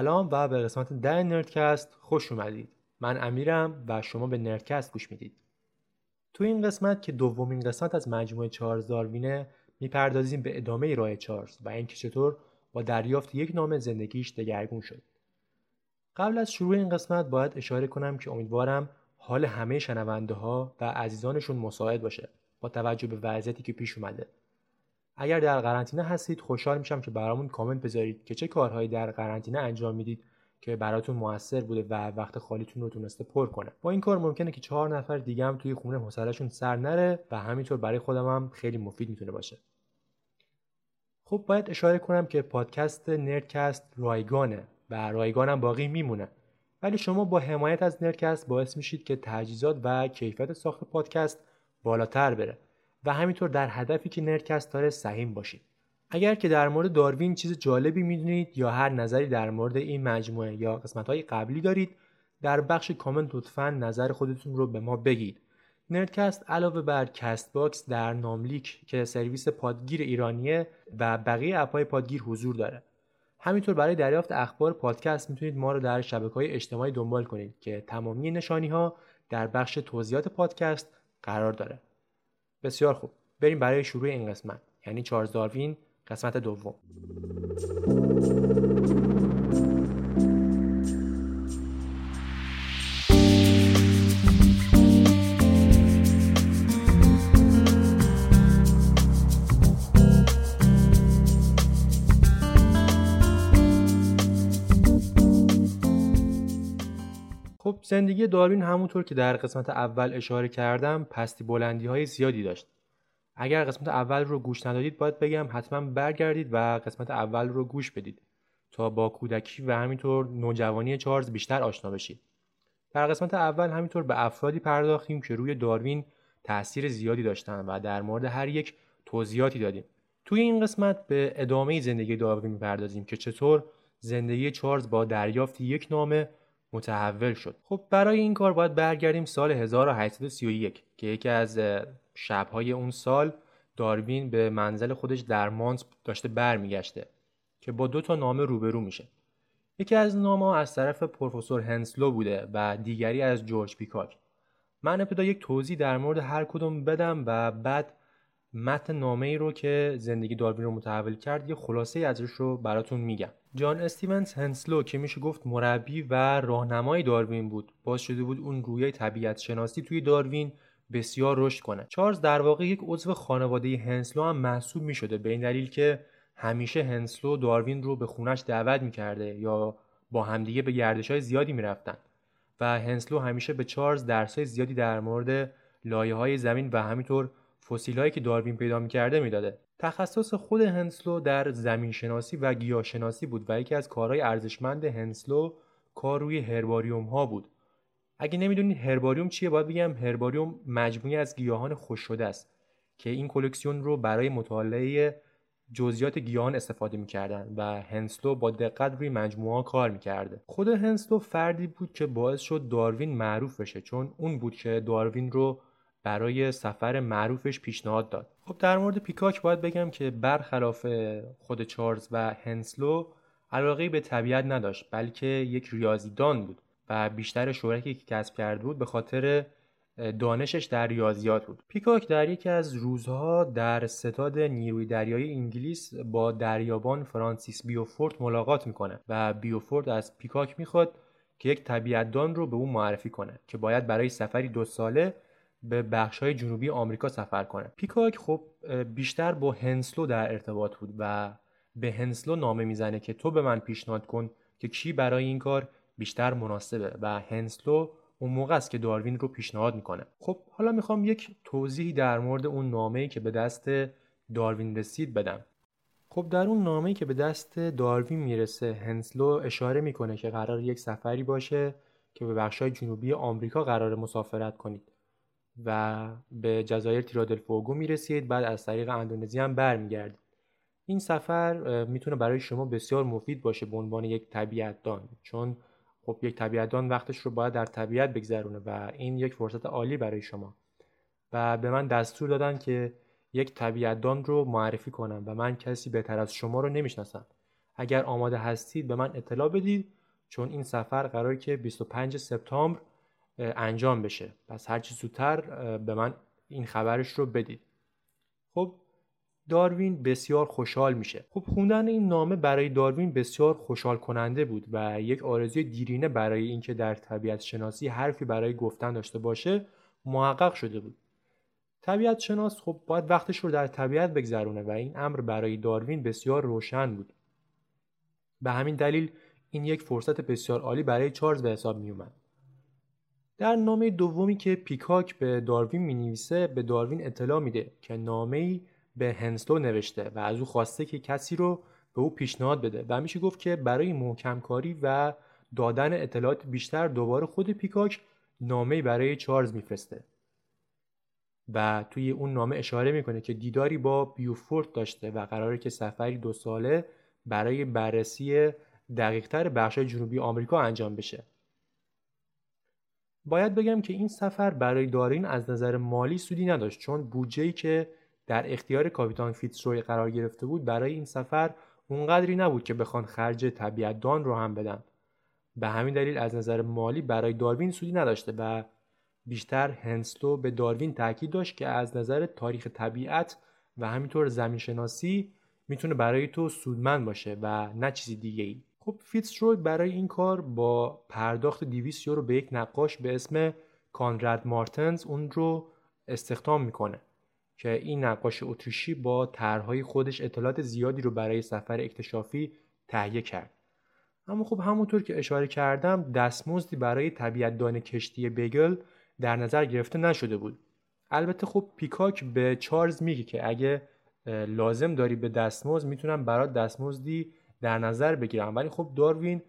سلام و به قسمت ده نردکست خوش اومدید. من امیرم و شما به نردکست گوش می‌دید. تو این قسمت که دومین قسمت از مجموعه چارلز داروینه می‌پردازیم به ادامه راه چارلز و اینکه چطور با دریافت یک نامه زندگیش دگرگون شد. قبل از شروع این قسمت باید اشاره کنم که امیدوارم حال همه شنونده ها و عزیزانشون مساعد باشه با توجه به وضعیتی که پیش اومده. اگر در قرنطینه هستید خوشحال میشم که برامون کامنت بذارید که چه کارهایی در قرنطینه انجام می‌دید که براتون موثر بوده و وقت خالیتون رو تونسته پر کنه. با این کار ممکنه که چهار نفر دیگه هم توی خونه حوصلهشون سر نره و همینطور برای خودم هم خیلی مفید می‌تونه باشه. خب باید اشاره کنم که پادکست نردکست رایگانه و رایگانم باقی میمونه. ولی شما با حمایت از نردکست باعث میشید که تجهیزات و کیفیت ساخت پادکست بالاتر بره. و همینطور در هدفی که نردکست داره سهیم باشید. اگر که در مورد داروین چیز جالبی می‌دونید یا هر نظری در مورد این مجموعه یا قسمت های قبلی دارید در بخش کامنت لطفا نظر خودتون رو به ما بگید. نردکست علاوه بر Castbox در ناملیک که سرویس پادگیر ایرانیه و بقیه اپهای پادگیر حضور داره. همینطور برای دریافت اخبار پادکست می‌تونید ما رو در شبکه های اجتماعی دنبال کنید که تمامی نشانی ها در بخش توضیحات پادکست قرار داره. بسیار خوب. بریم برای شروع این قسمت یعنی چارلز داروین قسمت دوم. زندگی داروین همونطور که در قسمت اول اشاره کردم پستی بلندی های زیادی داشت. اگر قسمت اول رو گوش ندادید باید بگم حتما برگردید و قسمت اول رو گوش بدید تا با کودکی و همینطور نوجوانی چارلز بیشتر آشنا بشید. در قسمت اول همینطور به افرادی پرداختیم که روی داروین تاثیر زیادی داشتن و در مورد هر یک توضیحاتی دادیم. توی این قسمت به ادامه زندگی داروین می‌پردازیم که چطور زندگی چارلز با دریافت یک نامه متحول شد. خب برای این کار باید برگردیم سال 1831 که یکی از شبهای اون سال داروین به منزل خودش در مانس داشته برمیگشته که با دو تا نامه روبرو میشه. یکی از نامه از طرف پروفسور هنسلو بوده و دیگری از جورج پیکاک. من ابتدا یک توضیح در مورد هر کدوم بدم و بعد متن نامه ای رو که زندگی داروین رو متحول کرد یه خلاصه ازش رو براتون میگم. جان استیونز هنسلو که میشه گفت مربی و راهنمای داروین بود باز شده بود اون رویه طبیعت شناسی توی داروین بسیار رشد کنه. چارلز در واقع یک عضو خانواده هنسلو هم محسوب می شده به این دلیل که همیشه هنسلو داروین رو به خونش دعوت می‌کرده یا با همدیگه به گردش های زیادی می‌رفتن و هنسلو همیشه به چارلز درس های زیادی در مورد لایه های زمین و همینطور فسیل هایی که داروین پیدا می‌کرده می‌داده. تخصص خود هنسلو در زمین شناسی و گیاه شناسی بود و یکی از کارهای ارزشمند هنسلو کار روی هرباریوم ها بود. اگه نمی‌دونید هرباریوم چیه؟ باید بگم هرباریوم مجموعی از گیاهان خوش شده است که این کلکسیون رو برای مطالعه جزئیات گیاهان استفاده می‌کردن و هنسلو با دقت روی مجموعه کار می‌کرده. خود هنسلو فردی بود که باعث شد داروین معروف بشه چون اون بود که داروین رو برای سفر معروفش پیشنهاد داد. خب در مورد پیکاک باید بگم که برخلاف خود چارلز و هنسلو علاقه به طبیعت نداشت بلکه یک ریاضیدان بود و بیشتر شهرتی که کسب کرده بود به خاطر دانشش در ریاضیات بود. پیکاک در یکی از روزها در ستاد نیروی دریایی انگلیس با دریابان فرانسیس بیوفورت ملاقات می‌کنه و بیوفورت از پیکاک می‌خواد که یک طبیعتدان رو به اون معرفی کنه که باید برای سفری دو ساله به بخشهای جنوبی آمریکا سفر کنه. پیکاک خب بیشتر با هنسلو در ارتباط بود و به هنسلو نامه می‌زنه که تو به من پیشنهاد کن که کی برای این کار بیشتر مناسبه و هنسلو اون موقع است که داروین رو پیشنهاد می‌کنه. خب حالا می‌خوام یک توضیحی در مورد اون نامه‌ای که به دست داروین رسید بدم. خب در اون نامه‌ای که به دست داروین می‌رسه هنسلو اشاره می‌کنه که قرار یک سفری باشه که به بخشای جنوبی آمریکا قرار مسافرت کنید. و به جزایر تیرادلفوگو می‌رسید. بعد از طریق اندونزی هم برمیگردید. این سفر می‌تونه برای شما بسیار مفید باشه به عنوان یک طبیعت دان چون خب یک طبیعتدان وقتش رو باید در طبیعت بگذرونه و این یک فرصت عالی برای شما. و به من دستور دادن که یک طبیعتدان رو معرفی کنم و من کسی بهتر از شما رو نمی‌شناسم. اگر آماده هستید به من اطلاع بدید چون این سفر قرار که 25 سپتامبر انجام بشه. پس هرچی زودتر به من این خبرش رو بدید. خب داروین بسیار خوشحال میشه. خب خوندن این نامه برای داروین بسیار خوشحال کننده بود و یک آرزوی دیرینه برای اینکه در طبیعت شناسی حرفی برای گفتن داشته باشه محقق شده بود. طبیعت شناس خب باید وقتش رو در طبیعت بگذرونه و این امر برای داروین بسیار روشن بود. به همین دلیل این یک فرصت بسیار عالی برای چارلز به حساب می اومد. در نامه دومی که پیکاک به داروین می نویسه به داروین اطلاع میده که نامه ای به هنسلو نوشته و از او خواسته که کسی رو به او پیشنهاد بده و میشه گفت که برای محکم کاری و دادن اطلاعات بیشتر دوباره خود پیکاک نامه برای چارلز میفرسته. و توی اون نامه اشاره می‌کنه که دیداری با بیوفورت داشته و قراره که سفری دو ساله برای بررسی دقیقتر بخش جنوبی آمریکا انجام بشه. باید بگم که این سفر برای دارین از نظر مالی سودی نداشت چون بودجه‌ای که در اختیار کاپیتان فیتزروی قرار گرفته بود برای این سفر اونقدری نبود که بخوان خرج طبیعتدان رو هم بدن به همین دلیل از نظر مالی برای داروین سودی نداشته و بیشتر هنسلو به داروین تاکید داشت که از نظر تاریخ طبیعت و همینطور زمین شناسی می‌تونه برای تو سودمند باشه و نه چیزی دیگه ای. خب فیتزروی برای این کار با پرداخت 200 یورو به یک نقاش به اسم کانراد مارتنز اون رو استخدام می‌کنه که این نقاش اتریشی با طرحهای خودش اطلاعات زیادی رو برای سفر اکتشافی تهیه کرد. اما خب همونطور که اشاره کردم دستمزدی برای طبیعتدان کشتی بگل در نظر گرفته نشده بود. البته خب پیکاک به چارلز میگه که اگه لازم داری به دستمزد می‌تونم برات دستمزدی در نظر بگیرم. ولی خب داروین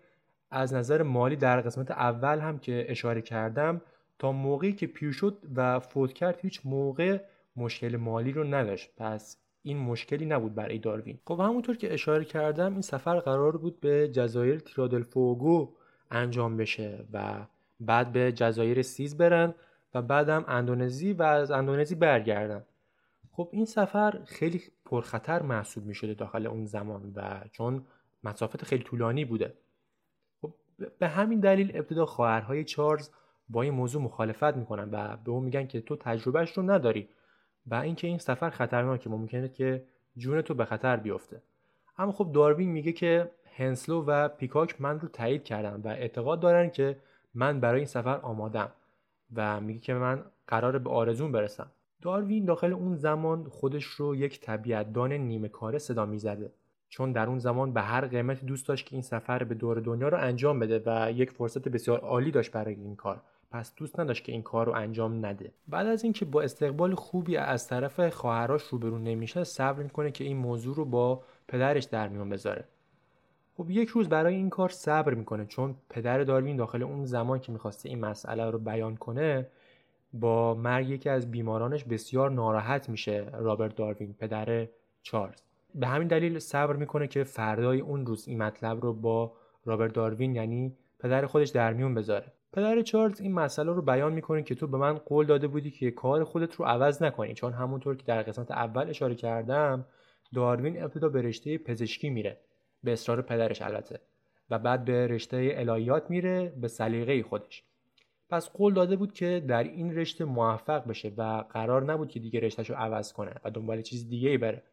از نظر مالی در قسمت اول هم که اشاره کردم تا موقعی که پیر شد و فوت کرد هیچ موقع مشکل مالی رو نداشت. پس این مشکلی نبود برای داروین. خب همونطور که اشاره کردم این سفر قرار بود به جزایر تیرادلفوگو انجام بشه و بعد به جزایر سیز برن و بعدم اندونزی و از اندونزی برگردن. خب این سفر خیلی پرخطر محسوب می شده داخل اون زمان و چون مسافت خیلی طولانی بوده. خب به همین دلیل ابتدا خواهرهای چارلز با این موضوع مخالفت می‌کنن و به اون میگن که تو تجربهش رو نداری و اینکه این سفر خطرناکه. ممکنه که جون تو به خطر بیفته. اما خب داروین میگه که هنسلو و پیکاک من رو تایید کردن و اعتقاد دارن که من برای این سفر آمادم و میگه که من قرار به آرزون برسم. داروین داخل اون زمان خودش رو یک طبیعتدان نیمه کاره صدا می‌زده. چون در اون زمان به هر قیمتی دوست داشت که این سفر به دور دنیا رو انجام بده و یک فرصت بسیار عالی داشت برای این کار. پس دوست نداشت که این کار رو انجام نده. بعد از اینکه با استقبال خوبی از طرف خواهرش روبرو نمیشه صبر می‌کنه که این موضوع رو با پدرش در میون بذاره. خب یک روز برای این کار صبر می‌کنه چون پدر داروین داخل اون زمان که می‌خواسته این مسئله رو بیان کنه با مرگ یکی از بیمارانش بسیار ناراحت میشه رابرت داروین پدر چارلز. به همین دلیل صبر می‌کنه که فردای اون روز این مطلب رو با رابرت داروین یعنی پدر خودش در میون بذاره. پدر چارلز این مسئله رو بیان می‌کنه که تو به من قول داده بودی که کار خودت رو عوض نکنی چون همونطور که در قسمت اول اشاره کردم داروین ابتدا به رشته پزشکی میره. به اصرار پدرش البته. و بعد به رشته الهیات میره به سلیقه خودش. پس قول داده بود که در این رشته موفق بشه و قرار نبود که دیگه رشتهش رو عوض کنه و دنبال چیز دیگه ای بره.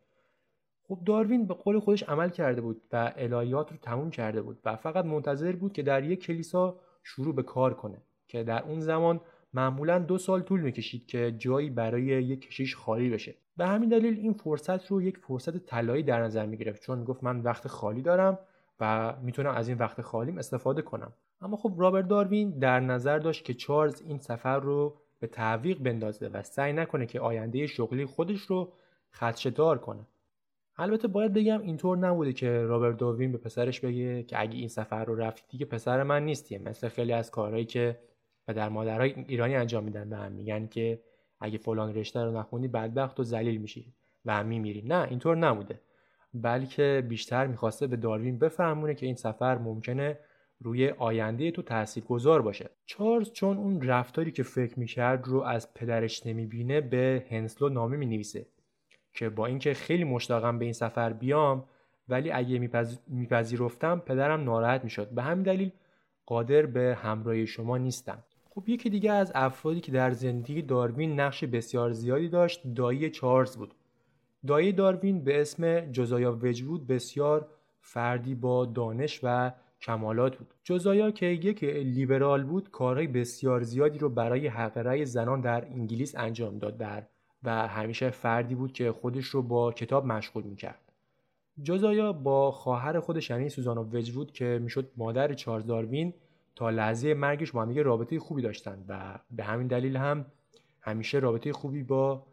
خب داروین به قول خودش عمل کرده بود و الهیات رو تموم کرده بود و فقط منتظر بود که در یک کلیسا شروع به کار کنه که در اون زمان معمولا دو سال طول می‌کشید که جایی برای یک کشیش خالی بشه. به همین دلیل این فرصت رو یک فرصت طلایی در نظر می‌گرفت چون گفت من وقت خالی دارم و می‌تونم از این وقت خالیم استفاده کنم. اما خب رابرت داروین در نظر داشت که چارلز این سفر رو به تعویق بندازه و سعی نکنه که آینده شغلی خودش رو خدشدار کنه. البته باید بگم اینطور نبوده که رابرت داروین به پسرش بگه که اگه این سفر رو رفتی دیگه پسر من نیستی. مثل خیلی از کارهایی که پدر مادرای ایرانی انجام میدن به هم. میگن که اگه فلان رشته رو نخونی بدبخت و ذلیل میشی و هم میمیری. نه اینطور نبوده. بلکه بیشتر می‌خواسته به داروین بفهمونه که این سفر ممکنه روی آینده تو تأثیر گذار باشه. چارلز چون اون رفتاری که فکر می‌کرد رو از پدرش نمی‌بینه به هنسلو نامه می‌نویسه. که با اینکه خیلی مشتاقم به این سفر بیام ولی اگه میپذیرفتم پدرم ناراحت می‌شد. به همین دلیل قادر به همراهی شما نیستم. خب یکی دیگه از افرادی که در زندگی داروین نقش بسیار زیادی داشت دایی چارلز بود. دایی داروین به اسم جزایا وجود بسیار فردی با دانش و کمالات بود. جزایا که یک لیبرال بود کارهای بسیار زیادی رو برای حق زنان در انگلیس انجام داد. در و همیشه فردی بود که خودش رو با کتاب مشغول می‌کرد. جزایا با خواهر خودش یعنی سوزانا وجود که می‌شد مادر چارلز داروین تا لحظه مرگش با هم رابطه خوبی داشتن و به همین دلیل هم همیشه رابطه خوبی با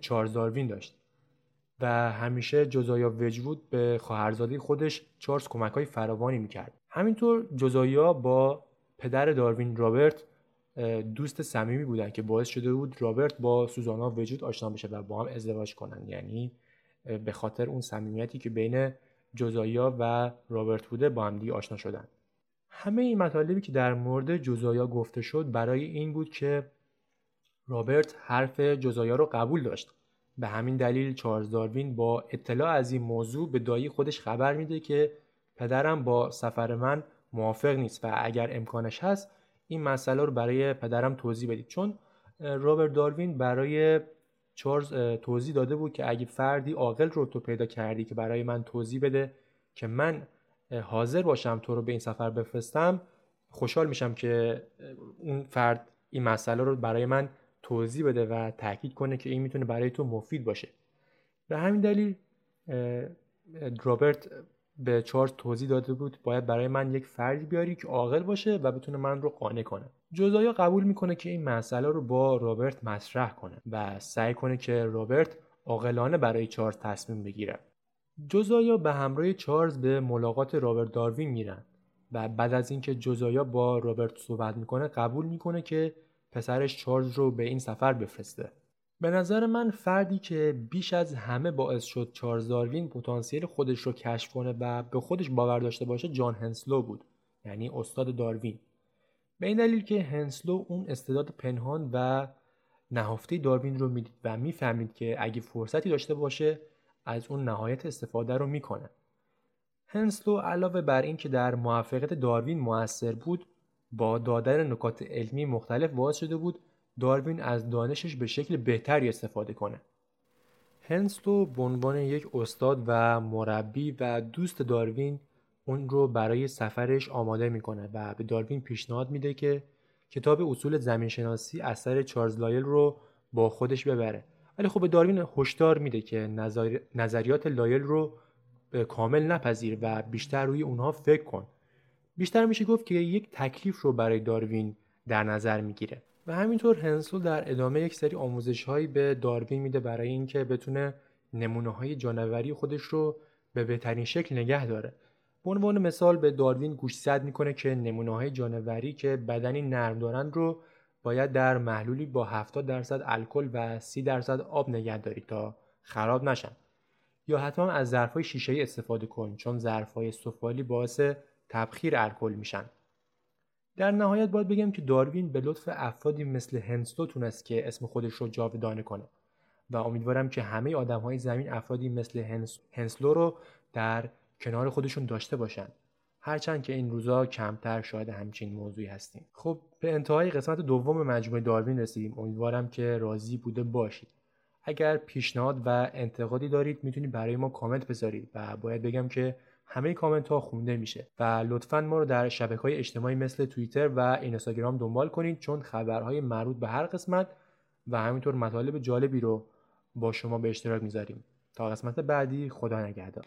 چارلز داروین داشت و همیشه جزایا وجود به خواهرزاده خودش چارلز کمک های فراوانی می‌کرد. همینطور جزایا با پدر داروین رابرت دوست صمیمی بودن که باعث شده بود رابرت با سوزانا وجود آشنا بشه و با هم ازدواج کنن. یعنی به خاطر اون صمیمیتی که بین جزایا و رابرت بوده با هم دیگه آشنا شدن. همه این مطالبی که در مورد جزایا گفته شد برای این بود که رابرت حرف جزایا رو قبول داشت. به همین دلیل چارلز داروین با اطلاع از این موضوع به دایی خودش خبر میده که پدرم با سفر من موافق نیست و اگر امکانش هست این مسئله رو برای پدرم توضیح بدید. چون رابرت داروین برای چارلز توضیح داده بود که اگه فردی عاقل رو تو پیدا کردی که برای من توضیح بده که من حاضر باشم تو رو به این سفر بفرستم خوشحال میشم که اون فرد این مسئله رو برای من توضیح بده و تاکید کنه که این می‌تونه برای تو مفید باشه. به همین دلیل رابرت به چارلز توضیح داده بود باید برای من یک فردی بیاری که عاقل باشه و بتونه من رو قانع کنه. جزایا قبول می‌کنه که این مسئله رو با رابرت مطرح کنه و سعی کنه که رابرت عاقلانه برای چارلز تصمیم بگیره. جزایا به همراه چارلز به ملاقات رابرت داروین میرن و بعد از اینکه جزایا با رابرت صحبت می‌کنه قبول می‌کنه که پسرش چارلز رو به این سفر بفرسته. به نظر من فردی که بیش از همه باعث شد چارلز داروین پتانسیل خودش رو کشف کنه و به خودش باور داشته باشه جان هنسلو بود یعنی استاد داروین. به این دلیل که هنسلو اون استعداد پنهان و نهفته داروین رو می‌دید و می‌فهمید که اگه فرصتی داشته باشه از اون نهایت استفاده رو می‌کنه. هنسلو علاوه بر این که در موفقیت داروین موثر بود با دادن نکات علمی مختلف باعث شده بود داروین از دانشش به شکل بهتری استفاده کنه. هنسلو به عنوان یک استاد و مربی و دوست داروین اون رو برای سفرش آماده می‌کنه و به داروین پیشنهاد میده که کتاب اصول زمین شناسی اثر چارلز لایل رو با خودش ببره. ولی خب به داروین هشدار میده که نظریات لایل رو کامل نپذیر و بیشتر روی اونها فکر کن. بیشتر میشه گفت که یک تکلیف رو برای داروین در نظر می‌گیره. و همینطور هنسل در ادامه یک سری آموزش هایی به داروین میده برای اینکه بتونه نمونه های جانوری خودش رو به بهترین شکل نگه داره. به عنوان مثال به داروین گوشزد می‌کنه که نمونه های جانوری که بدنی نرم دارند رو باید در محلولی با 70 درصد الکل و 30 درصد آب نگه داری تا خراب نشن. یا حتما از ظرفهای شیشه استفاده کن چون ظرفهای سفالی باعث تبخیر الکل میشن. در نهایت باید بگم که داروین به لطف افرادی مثل هنسلو تونست که اسم خودش رو جاودانه کنه. و امیدوارم که همه آدم های زمین افرادی مثل هنسلو رو در کنار خودشون داشته باشن. هرچند که این روزا کمتر شاید همچین موضوعی هستیم. خب به انتهای قسمت دوم مجموعه داروین رسیدیم. امیدوارم که راضی بوده باشید. اگر پیشنهاد و انتقادی دارید می‌تونید برای ما کامنت بذارید و باید بگم که همه کامنت ها خونده میشه و لطفا ما رو در شبکه های اجتماعی مثل توییتر و اینستاگرام دنبال کنید چون خبرهای مربوط به هر قسمت و همینطور مطالب جالبی رو با شما به اشتراک می‌ذاریم. تا قسمت بعدی خدا نگهدار.